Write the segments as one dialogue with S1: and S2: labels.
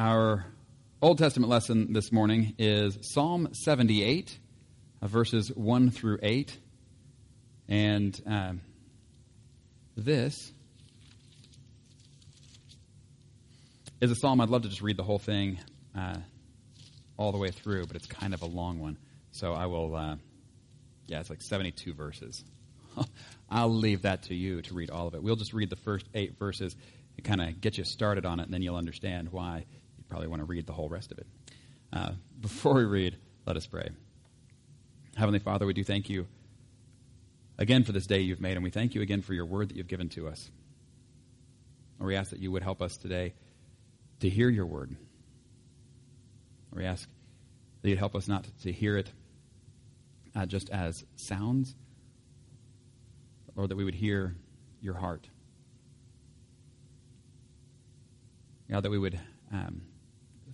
S1: Our Old Testament lesson this morning is Psalm 78, uh, verses 1 through 8. And um, this is a psalm. I'd love to just read the whole thing uh, all the way through, but it's kind of a long one. So I will, uh, yeah, it's like 72 verses. I'll leave that to you to read all of it. We'll just read the first eight verses and kind of get you started on it, and then you'll understand why probably want to read the whole rest of it. Uh, before we read, let us pray. Heavenly Father, we do thank you again for this day you've made, and we thank you again for your word that you've given to us. we ask that you would help us today to hear your word. we ask that you'd help us not to hear it uh, just as sounds, or that we would hear your heart. God, that we would, um,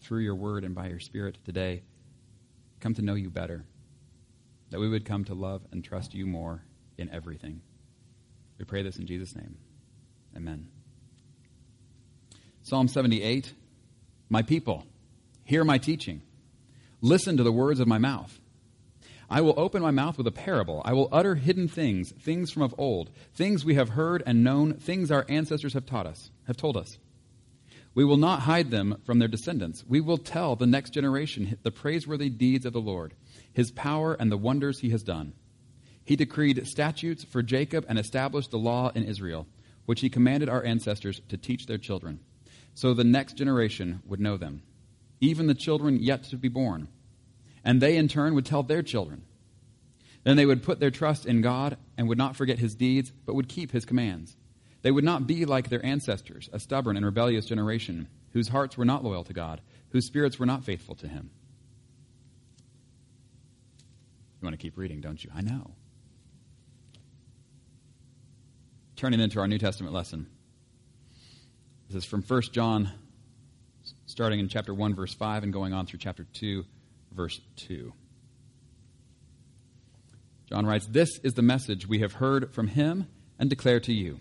S1: through your word and by your spirit today, come to know you better. That we would come to love and trust you more in everything. We pray this in Jesus' name. Amen. Psalm 78 My people, hear my teaching. Listen to the words of my mouth. I will open my mouth with a parable. I will utter hidden things, things from of old, things we have heard and known, things our ancestors have taught us, have told us. We will not hide them from their descendants. We will tell the next generation the praiseworthy deeds of the Lord, his power and the wonders he has done. He decreed statutes for Jacob and established the law in Israel, which he commanded our ancestors to teach their children, so the next generation would know them, even the children yet to be born. And they in turn would tell their children. Then they would put their trust in God and would not forget his deeds, but would keep his commands. They would not be like their ancestors, a stubborn and rebellious generation, whose hearts were not loyal to God, whose spirits were not faithful to Him. You want to keep reading, don't you? I know. Turning into our New Testament lesson. This is from 1 John, starting in chapter 1, verse 5, and going on through chapter 2, verse 2. John writes, This is the message we have heard from him and declare to you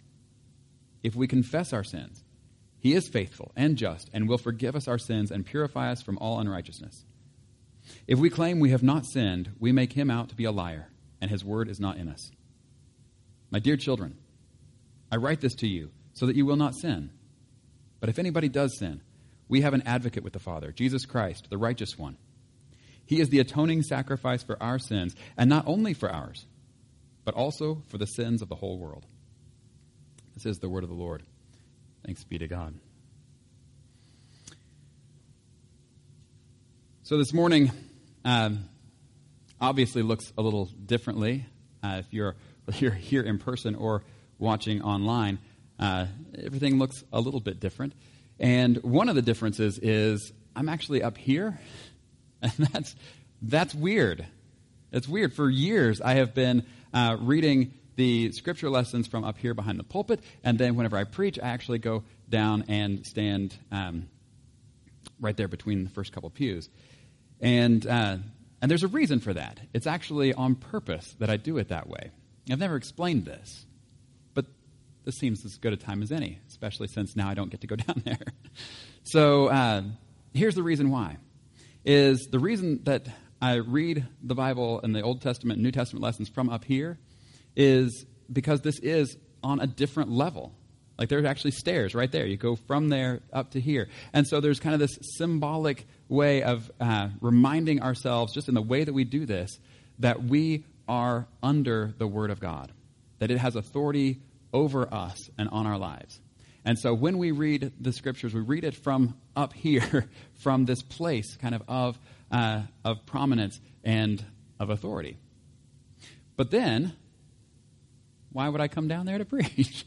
S1: if we confess our sins, he is faithful and just and will forgive us our sins and purify us from all unrighteousness. If we claim we have not sinned, we make him out to be a liar, and his word is not in us. My dear children, I write this to you so that you will not sin. But if anybody does sin, we have an advocate with the Father, Jesus Christ, the righteous one. He is the atoning sacrifice for our sins, and not only for ours, but also for the sins of the whole world. This is the word of the Lord. Thanks be to God. So this morning, um, obviously looks a little differently. Uh, if you're you're here in person or watching online, uh, everything looks a little bit different. And one of the differences is I'm actually up here, and that's that's weird. It's weird. For years, I have been uh, reading the scripture lessons from up here behind the pulpit, and then whenever I preach, I actually go down and stand um, right there between the first couple pews. And, uh, and there's a reason for that. It's actually on purpose that I do it that way. I've never explained this, but this seems as good a time as any, especially since now I don't get to go down there. so uh, here's the reason why. Is the reason that I read the Bible and the Old Testament and New Testament lessons from up here is because this is on a different level. Like there's actually stairs right there. You go from there up to here. And so there's kind of this symbolic way of uh, reminding ourselves, just in the way that we do this, that we are under the Word of God, that it has authority over us and on our lives. And so when we read the scriptures, we read it from up here, from this place kind of of, uh, of prominence and of authority. But then why would I come down there to preach?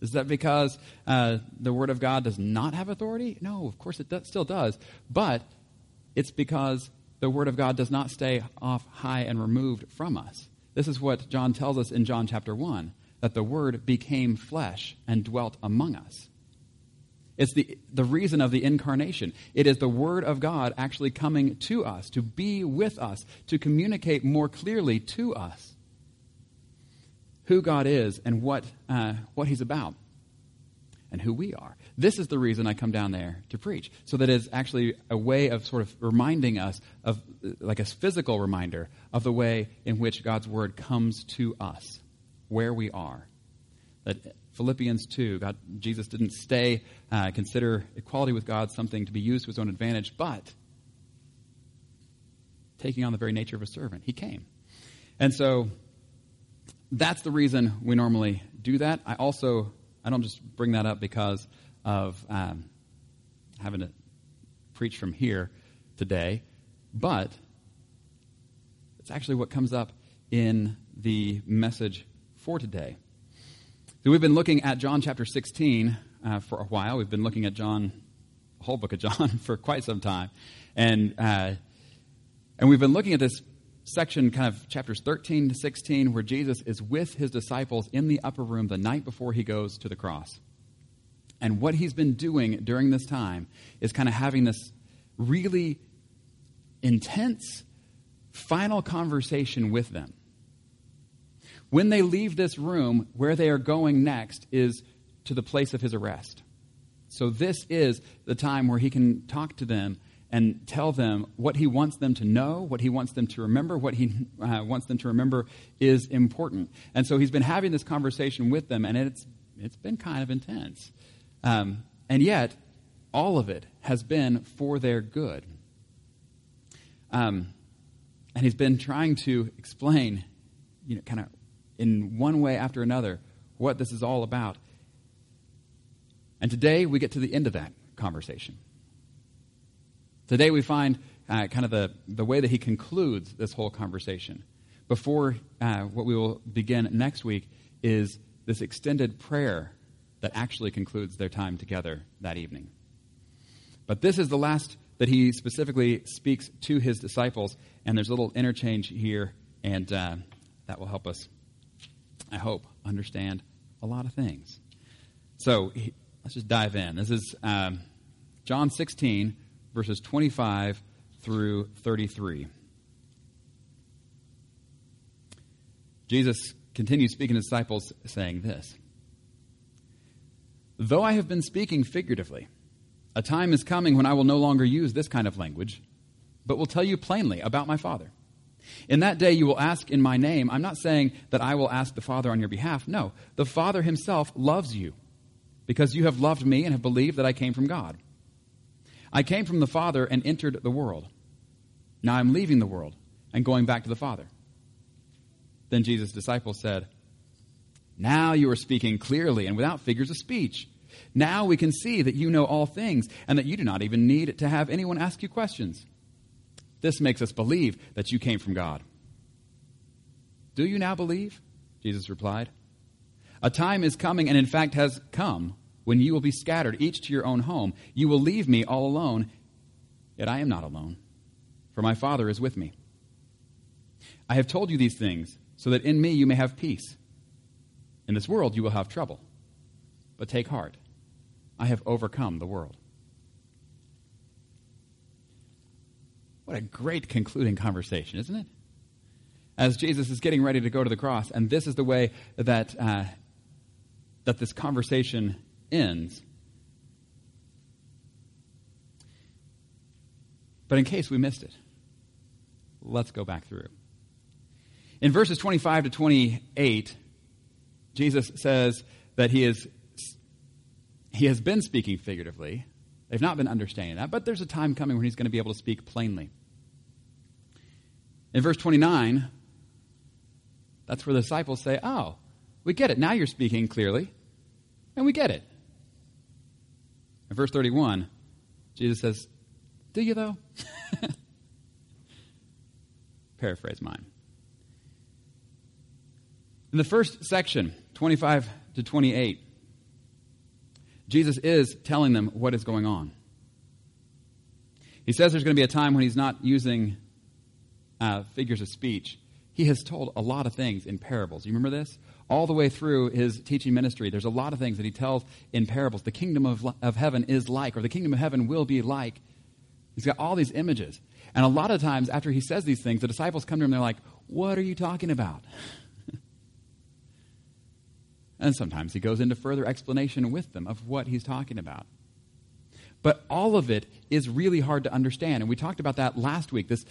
S1: Is that because uh, the Word of God does not have authority? No, of course it still does. But it's because the Word of God does not stay off high and removed from us. This is what John tells us in John chapter 1 that the Word became flesh and dwelt among us. It's the, the reason of the incarnation. It is the Word of God actually coming to us, to be with us, to communicate more clearly to us who God is and what, uh, what He's about and who we are. This is the reason I come down there to preach, so that it's actually a way of sort of reminding us of, like a physical reminder of the way in which God's Word comes to us, where we are. That Philippians 2, God, Jesus didn't stay, uh, consider equality with God something to be used to his own advantage, but taking on the very nature of a servant, he came. And so that's the reason we normally do that. I also, I don't just bring that up because of um, having to preach from here today, but it's actually what comes up in the message for today. So we've been looking at John chapter 16 uh, for a while. We've been looking at John, the whole book of John, for quite some time. And, uh, and we've been looking at this section, kind of chapters 13 to 16, where Jesus is with his disciples in the upper room the night before he goes to the cross. And what he's been doing during this time is kind of having this really intense final conversation with them. When they leave this room, where they are going next is to the place of his arrest. So, this is the time where he can talk to them and tell them what he wants them to know, what he wants them to remember, what he uh, wants them to remember is important. And so he's been having this conversation with them, and it's, it's been kind of intense. Um, and yet, all of it has been for their good. Um, and he's been trying to explain, you know, kind of in one way after another, what this is all about. And today we get to the end of that conversation. Today we find uh, kind of the, the way that he concludes this whole conversation. Before uh, what we will begin next week is this extended prayer that actually concludes their time together that evening. But this is the last that he specifically speaks to his disciples, and there's a little interchange here, and uh, that will help us, I hope, understand a lot of things. So let's just dive in. This is um, John 16, verses 25 through 33. Jesus continues speaking to disciples, saying this Though I have been speaking figuratively, a time is coming when I will no longer use this kind of language, but will tell you plainly about my Father. In that day you will ask in my name. I'm not saying that I will ask the Father on your behalf. No, the Father himself loves you because you have loved me and have believed that I came from God. I came from the Father and entered the world. Now I'm leaving the world and going back to the Father. Then Jesus' disciples said, Now you are speaking clearly and without figures of speech. Now we can see that you know all things and that you do not even need to have anyone ask you questions. This makes us believe that you came from God. Do you now believe? Jesus replied. A time is coming, and in fact has come, when you will be scattered, each to your own home. You will leave me all alone, yet I am not alone, for my Father is with me. I have told you these things, so that in me you may have peace. In this world you will have trouble, but take heart. I have overcome the world. What a great concluding conversation, isn't it? As Jesus is getting ready to go to the cross, and this is the way that, uh, that this conversation ends. But in case we missed it, let's go back through. In verses 25 to 28, Jesus says that he is he has been speaking figuratively. They've not been understanding that, but there's a time coming when he's going to be able to speak plainly. In verse 29, that's where the disciples say, Oh, we get it. Now you're speaking clearly, and we get it. In verse 31, Jesus says, Do you though? Paraphrase mine. In the first section, 25 to 28, Jesus is telling them what is going on. He says there's going to be a time when he's not using uh, figures of speech. He has told a lot of things in parables. You remember this? All the way through his teaching ministry, there's a lot of things that he tells in parables. The kingdom of, of heaven is like, or the kingdom of heaven will be like. He's got all these images. And a lot of times, after he says these things, the disciples come to him and they're like, What are you talking about? and sometimes he goes into further explanation with them of what he's talking about. But all of it is really hard to understand. And we talked about that last week this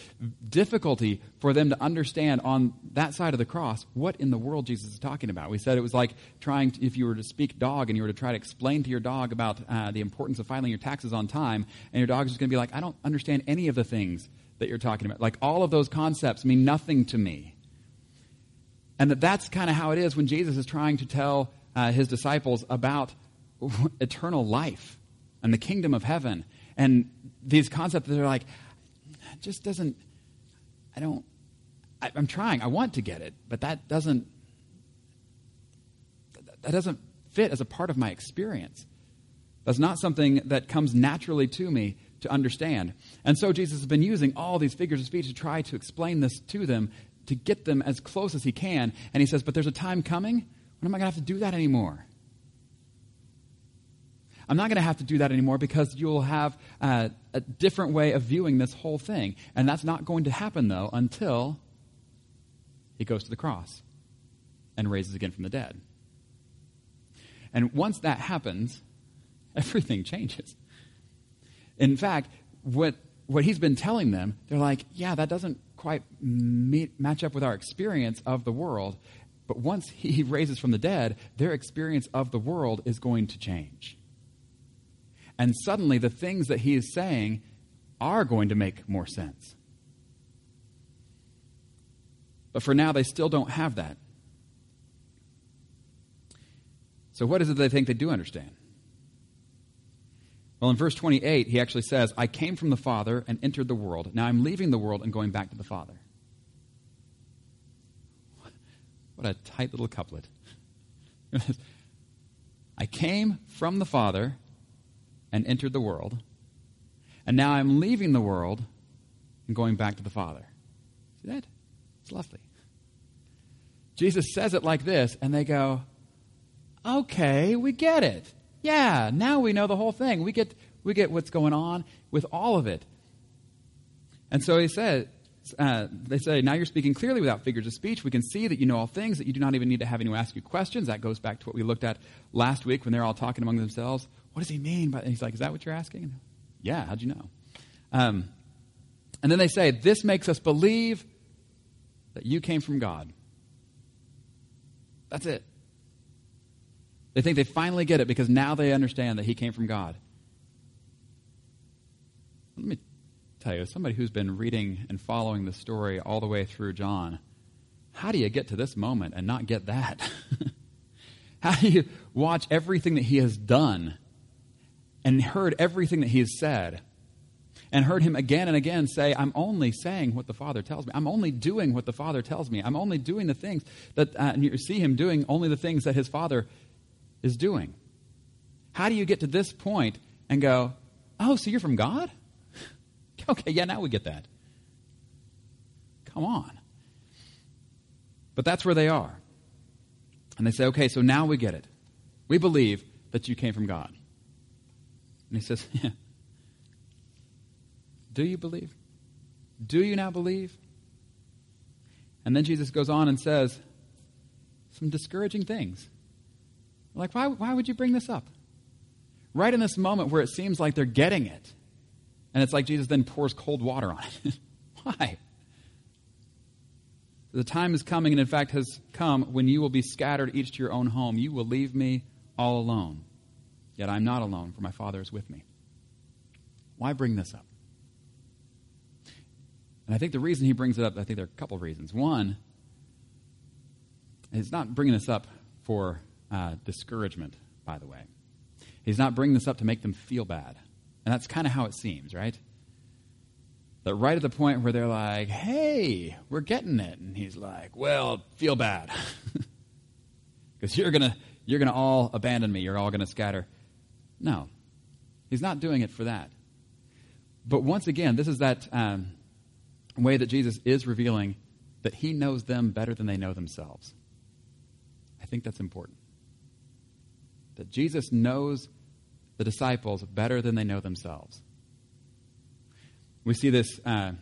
S1: difficulty for them to understand on that side of the cross what in the world Jesus is talking about. We said it was like trying, to, if you were to speak dog and you were to try to explain to your dog about uh, the importance of filing your taxes on time, and your dog is going to be like, I don't understand any of the things that you're talking about. Like all of those concepts mean nothing to me. And that that's kind of how it is when Jesus is trying to tell uh, his disciples about eternal life and the kingdom of heaven. And these concepts that are like just doesn't i don't I, i'm trying i want to get it but that doesn't that doesn't fit as a part of my experience. That's not something that comes naturally to me to understand. And so jesus has been using all these figures of speech to try to explain this to them to get them as close as he can. And he says but there's a time coming when i'm i going to have to do that anymore I'm not going to have to do that anymore because you'll have uh, a different way of viewing this whole thing. And that's not going to happen, though, until he goes to the cross and raises again from the dead. And once that happens, everything changes. In fact, what, what he's been telling them, they're like, yeah, that doesn't quite meet, match up with our experience of the world. But once he raises from the dead, their experience of the world is going to change. And suddenly, the things that he is saying are going to make more sense. But for now, they still don't have that. So, what is it they think they do understand? Well, in verse 28, he actually says, I came from the Father and entered the world. Now I'm leaving the world and going back to the Father. What a tight little couplet. I came from the Father and entered the world. And now I'm leaving the world and going back to the Father. See that? It's lovely. Jesus says it like this, and they go, Okay, we get it. Yeah, now we know the whole thing. We get, we get what's going on with all of it. And so he said, uh, they say, now you're speaking clearly without figures of speech. We can see that you know all things, that you do not even need to have anyone ask you questions. That goes back to what we looked at last week when they're all talking among themselves. What does he mean? By, he's like, Is that what you're asking? Yeah, how'd you know? Um, and then they say, This makes us believe that you came from God. That's it. They think they finally get it because now they understand that he came from God. Let me tell you, somebody who's been reading and following the story all the way through John, how do you get to this moment and not get that? how do you watch everything that he has done and heard everything that he has said and heard him again and again say, I'm only saying what the Father tells me. I'm only doing what the Father tells me. I'm only doing the things that, uh, you see him doing only the things that his Father is doing. How do you get to this point and go, oh, so you're from God? okay, yeah, now we get that. Come on. But that's where they are. And they say, okay, so now we get it. We believe that you came from God. And he says, Yeah. Do you believe? Do you now believe? And then Jesus goes on and says some discouraging things. Like, why, why would you bring this up? Right in this moment where it seems like they're getting it. And it's like Jesus then pours cold water on it. why? The time is coming, and in fact has come, when you will be scattered each to your own home. You will leave me all alone. Yet I'm not alone, for my Father is with me. Why bring this up? And I think the reason he brings it up, I think there are a couple of reasons. One, he's not bringing this up for uh, discouragement, by the way. He's not bringing this up to make them feel bad. And that's kind of how it seems, right? That right at the point where they're like, hey, we're getting it. And he's like, well, feel bad. Because you're going to you're to all abandon me. You're all going to scatter No. He's not doing it for that. But once again, this is that um, way that Jesus is revealing that he knows them better than they know themselves. I think that's important. That Jesus knows the disciples better than they know themselves. We see this uh,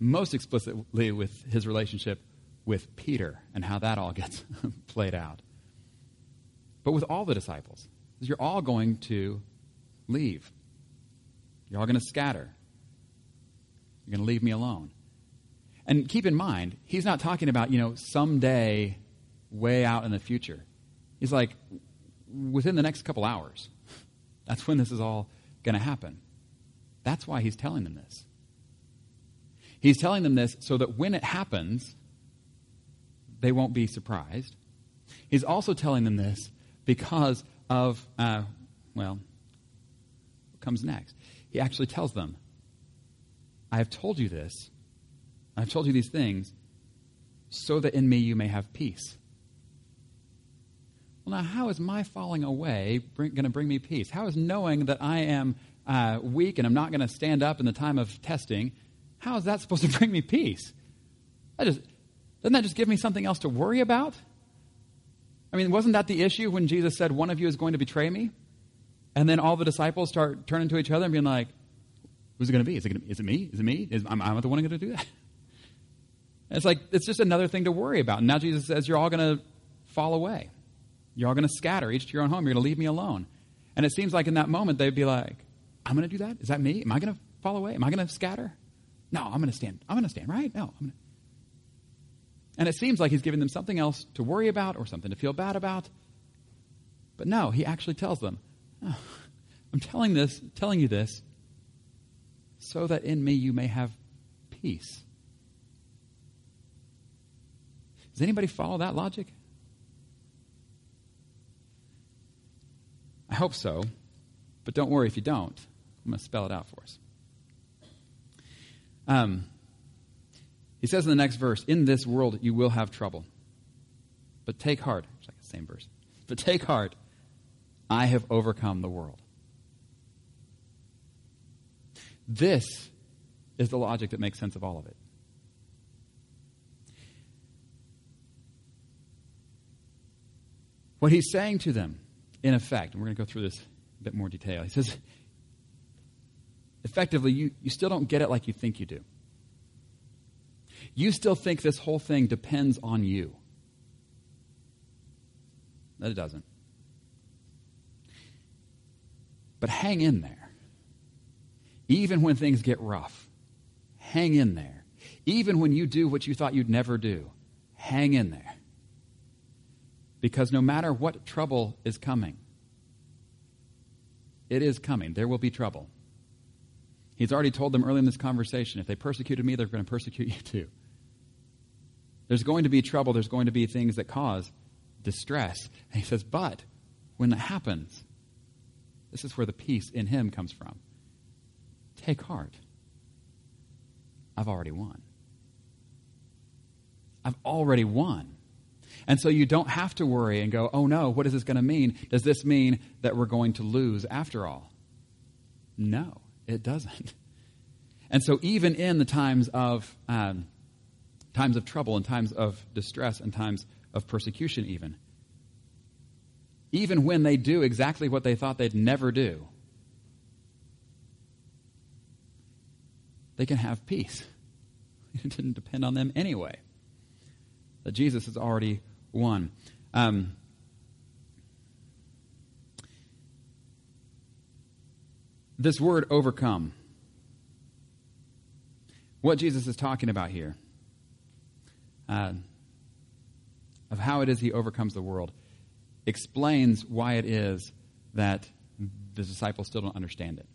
S1: most explicitly with his relationship with Peter and how that all gets played out. But with all the disciples, you're all going to leave. You're all going to scatter. You're going to leave me alone. And keep in mind, he's not talking about, you know, someday way out in the future. He's like, within the next couple hours. That's when this is all going to happen. That's why he's telling them this. He's telling them this so that when it happens, they won't be surprised. He's also telling them this because of, uh, well, what comes next? He actually tells them, I have told you this, I've told you these things, so that in me you may have peace. Well, now, how is my falling away going to bring me peace? How is knowing that I am uh, weak and I'm not going to stand up in the time of testing, how is that supposed to bring me peace? That just, doesn't that just give me something else to worry about? I mean, wasn't that the issue when Jesus said, One of you is going to betray me? And then all the disciples start turning to each other and being like, Who's it going to be? Is it, gonna, is it me? Is it me? Is, am I the one going to do that? it's like, it's just another thing to worry about. And now Jesus says, You're all going to fall away. You're all going to scatter, each to your own home. You're going to leave me alone. And it seems like in that moment they'd be like, I'm going to do that? Is that me? Am I going to fall away? Am I going to scatter? No, I'm going to stand. I'm going to stand, right? No, I'm going to. And it seems like he's giving them something else to worry about or something to feel bad about. But no, he actually tells them, oh, I'm telling this, telling you this so that in me you may have peace. Does anybody follow that logic? I hope so, but don't worry if you don't. I'm going to spell it out for us. Um, he says in the next verse, In this world you will have trouble. But take heart. It's like the same verse. But take heart. I have overcome the world. This is the logic that makes sense of all of it. What he's saying to them, in effect, and we're going to go through this a bit more detail. He says, effectively, you, you still don't get it like you think you do you still think this whole thing depends on you. That it doesn't. But hang in there. Even when things get rough, hang in there. Even when you do what you thought you'd never do, hang in there. Because no matter what trouble is coming, it is coming. There will be trouble. He's already told them early in this conversation if they persecuted me, they're going to persecute you too. There's going to be trouble, there's going to be things that cause distress. And he says, but when that happens, this is where the peace in him comes from. Take heart. I've already won. I've already won. And so you don't have to worry and go, oh no, what is this going to mean? Does this mean that we're going to lose after all? No, it doesn't. And so even in the times of um, times of trouble and times of distress and times of persecution, even. Even when they do exactly what they thought they'd never do, they can have peace. It didn't depend on them anyway. That Jesus has already won. Um, this word overcome, what Jesus is talking about here uh, of how it is he overcomes the world explains why it is that the disciples still don't understand it.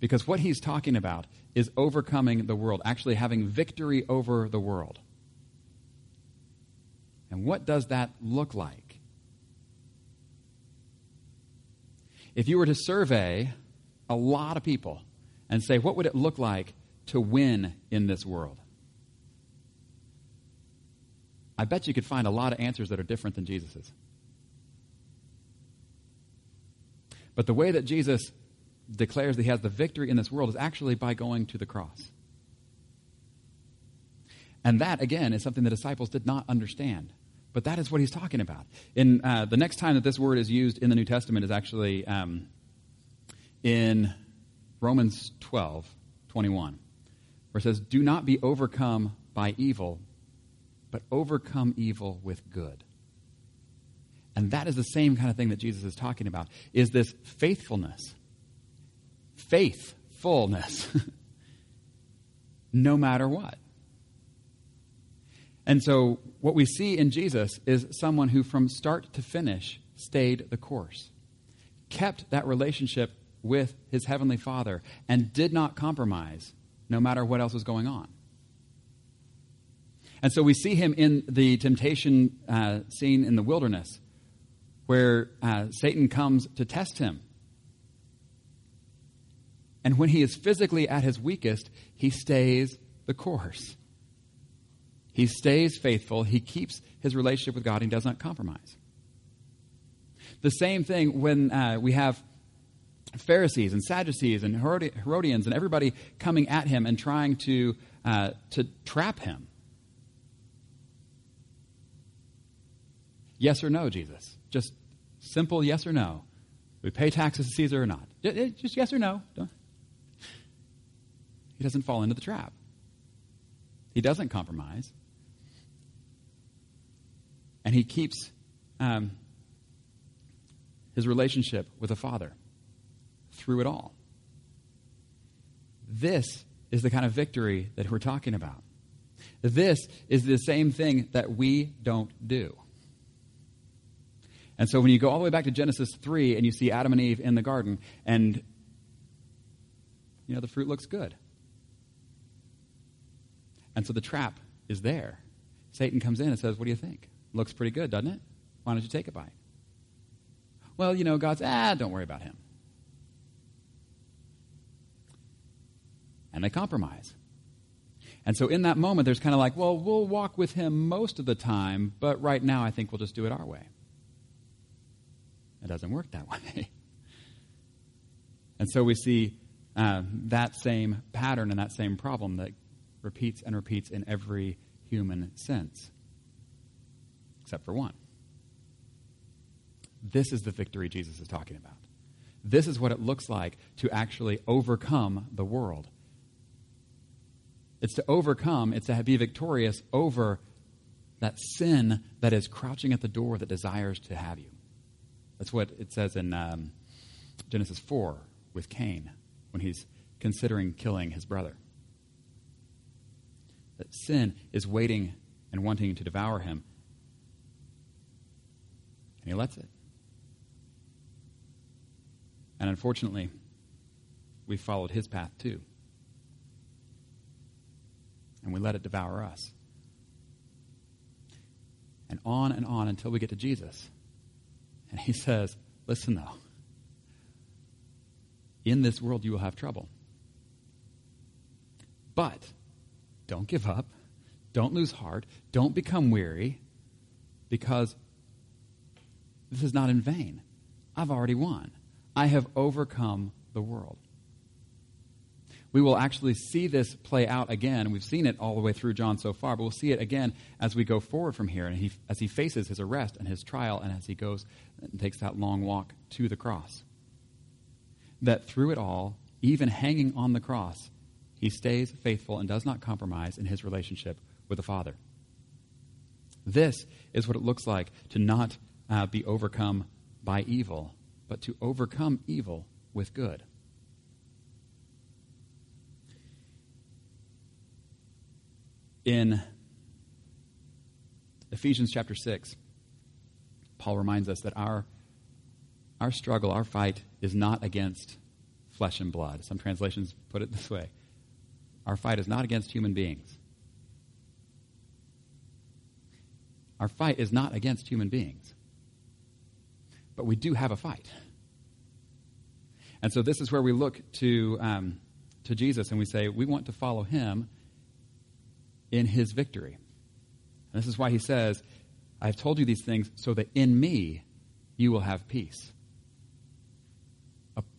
S1: Because what he's talking about is overcoming the world, actually having victory over the world. And what does that look like? If you were to survey a lot of people and say, what would it look like to win in this world? I bet you could find a lot of answers that are different than Jesus's. But the way that Jesus declares that he has the victory in this world is actually by going to the cross. And that, again, is something the disciples did not understand. But that is what he's talking about. In uh, the next time that this word is used in the New Testament is actually um, in Romans 12, 21, where it says, Do not be overcome by evil, but overcome evil with good. And that is the same kind of thing that Jesus is talking about, is this faithfulness. Faithfulness. no matter what. And so, what we see in Jesus is someone who, from start to finish, stayed the course, kept that relationship with his heavenly Father, and did not compromise no matter what else was going on. And so we see him in the temptation uh, scene in the wilderness, where uh, Satan comes to test him. And when he is physically at his weakest, he stays the course. He stays faithful. He keeps his relationship with God. He does not compromise. The same thing when uh, we have Pharisees and Sadducees and Herodians and everybody coming at him and trying to, uh, to trap him. Yes or no, Jesus? Just simple yes or no. We pay taxes to Caesar or not? Just yes or no. He doesn't fall into the trap. He doesn't compromise and he keeps um, his relationship with the Father through it all. This is the kind of victory that we're talking about. This is the same thing that we don't do. And so when you go all the way back to Genesis 3 and you see Adam and Eve in the garden, and you know, the fruit looks good. And so the trap is there. Satan comes in and says, What do you think? Looks pretty good, doesn't it? Why don't you take a bite? Well, you know, God's, ah, don't worry about him. And they compromise. And so in that moment, there's kind of like, well, we'll walk with him most of the time, but right now I think we'll just do it our way. It doesn't work that way. and so we see uh, that same pattern and that same problem that repeats and repeats in every human sense except for one. This is the victory Jesus is talking about. This is what it looks like to actually overcome the world. It's to overcome, it's to be victorious over that sin that is crouching at the door that desires to have you. That's what it says in um, Genesis 4 with Cain when he's considering killing his brother. That sin is waiting and wanting to devour him, and he lets it. And unfortunately, we followed his path too. And we let it devour us. And on and on until we get to Jesus. And he says, Listen, though, in this world you will have trouble. But don't give up. Don't lose heart. Don't become weary because this is not in vain. I've already won. I have overcome the world. We will actually see this play out again. We've seen it all the way through John so far, but we'll see it again as we go forward from here and he, as he faces his arrest and his trial and as he goes and takes that long walk to the cross. That through it all, even hanging on the cross, he stays faithful and does not compromise in his relationship with the Father. This is what it looks like to not uh, be overcome by evil, but to overcome evil with good. In Ephesians chapter 6, Paul reminds us that our, our struggle, our fight, is not against flesh and blood. Some translations put it this way Our fight is not against human beings. Our fight is not against human beings but we do have a fight. And so this is where we look to, um, to Jesus and we say, we want to follow him in his victory. And this is why he says, I've told you these things so that in me you will have peace.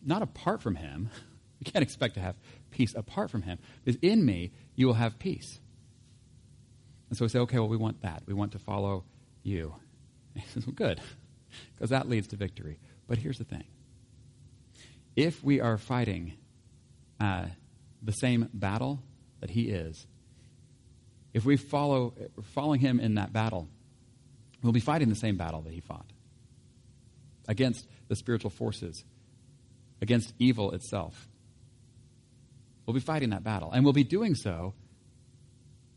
S1: not apart from him. You can't expect to have peace apart from him. Because in me, you will have peace. And so we say, okay, well, we want that. We want to follow you. And he says, well, good, because that leads to victory. But here's the thing if we are fighting uh, the same battle that he is, if we follow following him in that battle, we'll be fighting the same battle that he fought against the spiritual forces, against evil itself. We'll be fighting that battle, and we'll be doing so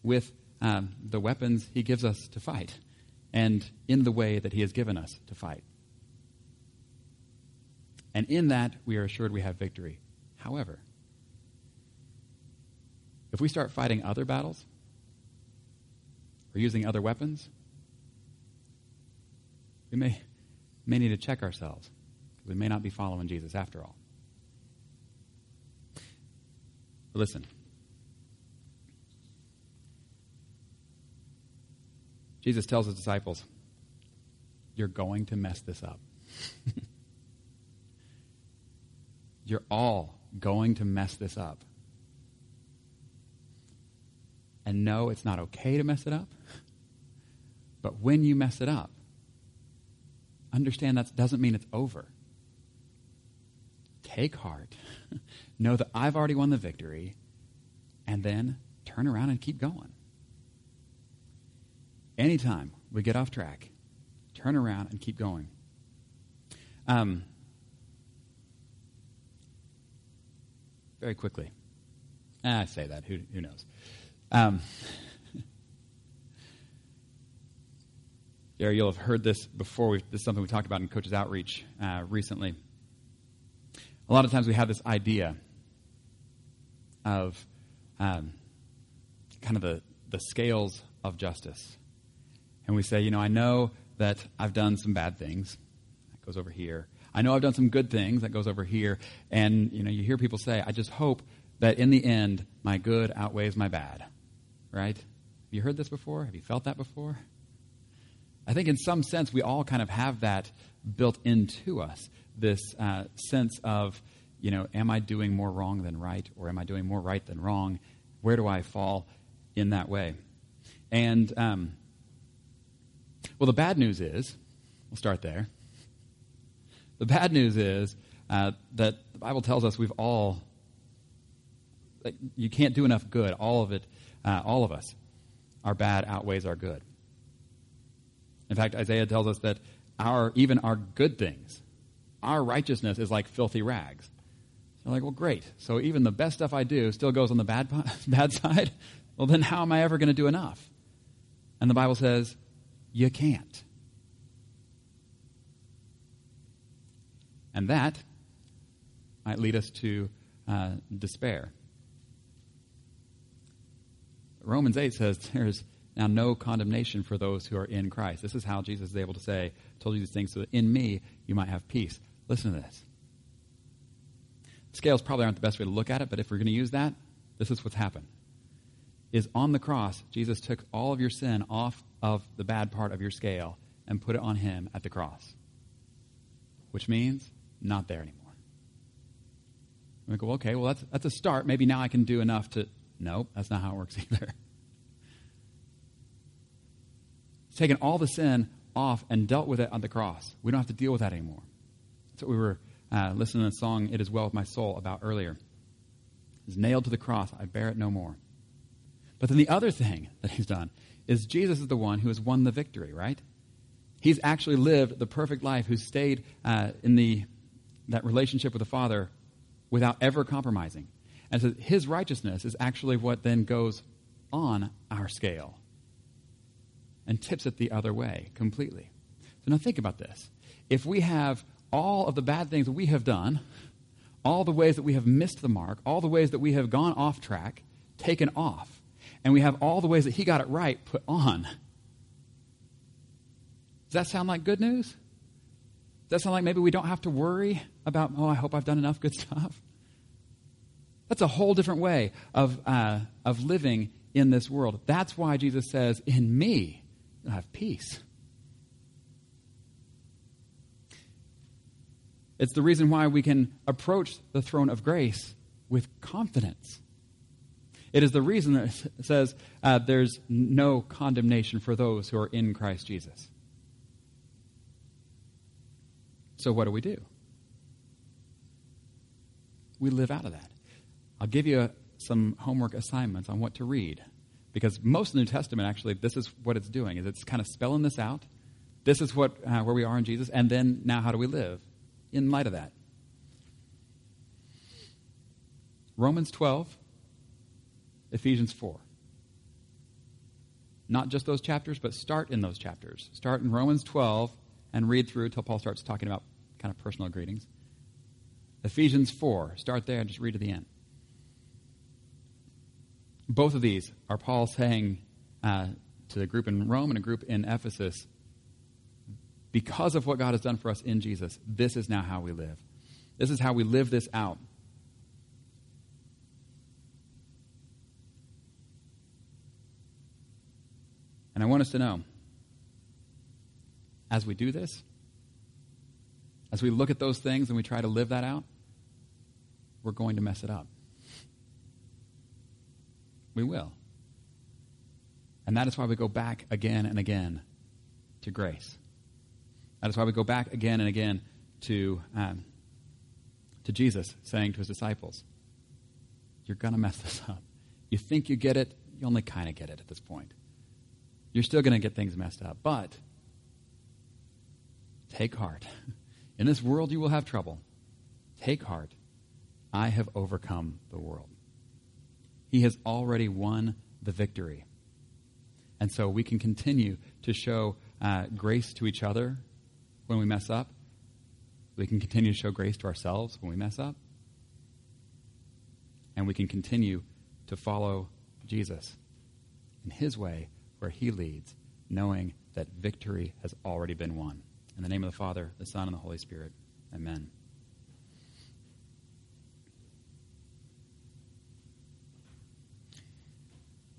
S1: with um, the weapons he gives us to fight and in the way that he has given us to fight. And in that, we are assured we have victory. However, if we start fighting other battles or using other weapons, we may, may need to check ourselves. We may not be following Jesus after all. But listen. Jesus tells his disciples, You're going to mess this up. You're all going to mess this up. And no, it's not okay to mess it up. But when you mess it up, understand that doesn't mean it's over. Take heart. know that I've already won the victory. And then turn around and keep going. Anytime we get off track, turn around and keep going. Um, very quickly. Ah, I say that. Who, who knows? Um, You'll have heard this before. We've, this is something we talked about in Coaches Outreach uh, recently. A lot of times we have this idea of um, kind of the, the scales of justice. And we say, you know, I know that I've done some bad things. That goes over here. I know I've done some good things. That goes over here. And, you know, you hear people say, I just hope that in the end, my good outweighs my bad. Right? Have you heard this before? Have you felt that before? I think in some sense we all kind of have that built into us this uh, sense of, you know, am I doing more wrong than right, or am I doing more right than wrong? Where do I fall in that way? And, um, well, the bad news is, we'll start there. The bad news is uh, that the Bible tells us we've all, you can't do enough good. All of it, uh, all of us, our bad outweighs our good. In fact, Isaiah tells us that our, even our good things, our righteousness is like filthy rags. So like, well, great. So even the best stuff I do still goes on the bad, bad side? Well, then how am I ever going to do enough? And the Bible says, you can't. And that might lead us to uh, despair. Romans 8 says there's now no condemnation for those who are in Christ. This is how Jesus is able to say, told you these things so that in me you might have peace. Listen to this. Scales probably aren't the best way to look at it, but if we're going to use that, this is what's happened. Is on the cross, Jesus took all of your sin off of the bad part of your scale and put it on him at the cross. Which means not there anymore. We go, okay, well, that's, that's a start. Maybe now I can do enough to. No, that's not how it works either. It's taken all the sin off and dealt with it on the cross. We don't have to deal with that anymore. That's what we were uh, listening to the song, It Is Well With My Soul, about earlier. It's nailed to the cross. I bear it no more. But then the other thing that he's done is Jesus is the one who has won the victory, right? He's actually lived the perfect life, who stayed uh, in the that relationship with the Father without ever compromising. And so his righteousness is actually what then goes on our scale and tips it the other way completely. So now think about this. If we have all of the bad things that we have done, all the ways that we have missed the mark, all the ways that we have gone off track, taken off, and we have all the ways that he got it right put on. Does that sound like good news? Does that sound like maybe we don't have to worry about, oh, I hope I've done enough good stuff? That's a whole different way of, uh, of living in this world. That's why Jesus says, In me, you'll have peace. It's the reason why we can approach the throne of grace with confidence. It is the reason that it says uh, there's no condemnation for those who are in Christ Jesus. So, what do we do? We live out of that. I'll give you a, some homework assignments on what to read because most of the New Testament actually this is what it's doing is it's kind of spelling this out. This is what uh, where we are in Jesus, and then now how do we live in light of that? Romans 12, Ephesians 4. Not just those chapters, but start in those chapters. Start in Romans 12 and read through until Paul starts talking about kind of personal greetings. Ephesians 4, start there and just read to the end. Both of these are Paul saying uh, to the group in Rome and a group in Ephesus, because of what God has done for us in Jesus, this is now how we live. This is how we live this out. And I want us to know as we do this, as we look at those things and we try to live that out, we're going to mess it up. We will. And that is why we go back again and again to grace. That is why we go back again and again to, um, to Jesus saying to his disciples, You're going to mess this up. You think you get it, you only kind of get it at this point. You're still going to get things messed up. But take heart. In this world, you will have trouble. Take heart. I have overcome the world. He has already won the victory. And so we can continue to show uh, grace to each other when we mess up. We can continue to show grace to ourselves when we mess up. And we can continue to follow Jesus in his way where he leads, knowing that victory has already been won. In the name of the Father, the Son, and the Holy Spirit. Amen.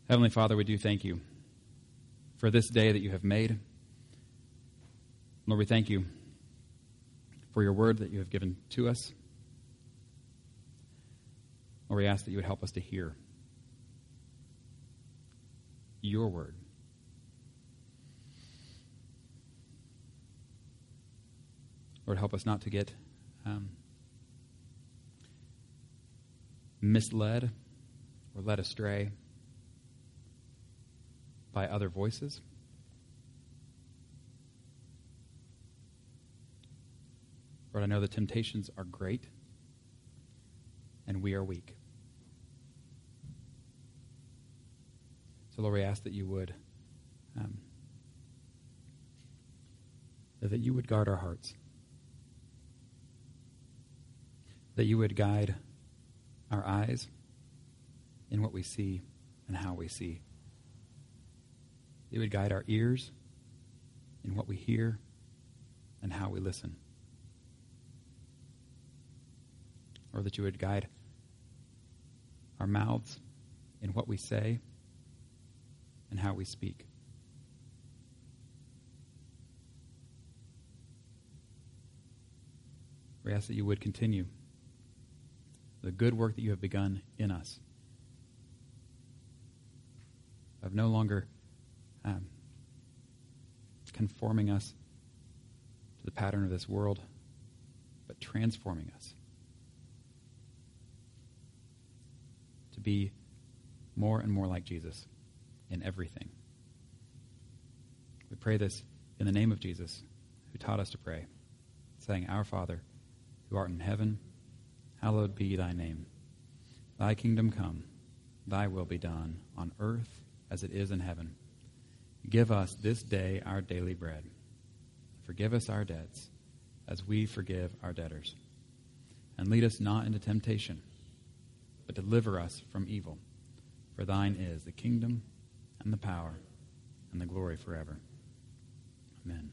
S1: Heavenly Father, we do thank you for this day that you have made. Lord, we thank you for your word that you have given to us. Lord, we ask that you would help us to hear your word. Lord, help us not to get um, misled or led astray by other voices. Lord, I know the temptations are great and we are weak. So, Lord, we ask that you would um, that you would guard our hearts, that you would guide our eyes in what we see and how we see. It would guide our ears in what we hear and how we listen. Or that you would guide our mouths in what we say and how we speak. We ask that you would continue the good work that you have begun in us. Of no longer um, conforming us to the pattern of this world, but transforming us to be more and more like Jesus in everything. We pray this in the name of Jesus, who taught us to pray, saying, Our Father, who art in heaven, hallowed be thy name. Thy kingdom come, thy will be done, on earth as it is in heaven. Give us this day our daily bread. Forgive us our debts, as we forgive our debtors. And lead us not into temptation, but deliver us from evil. For thine is the kingdom, and the power, and the glory forever. Amen.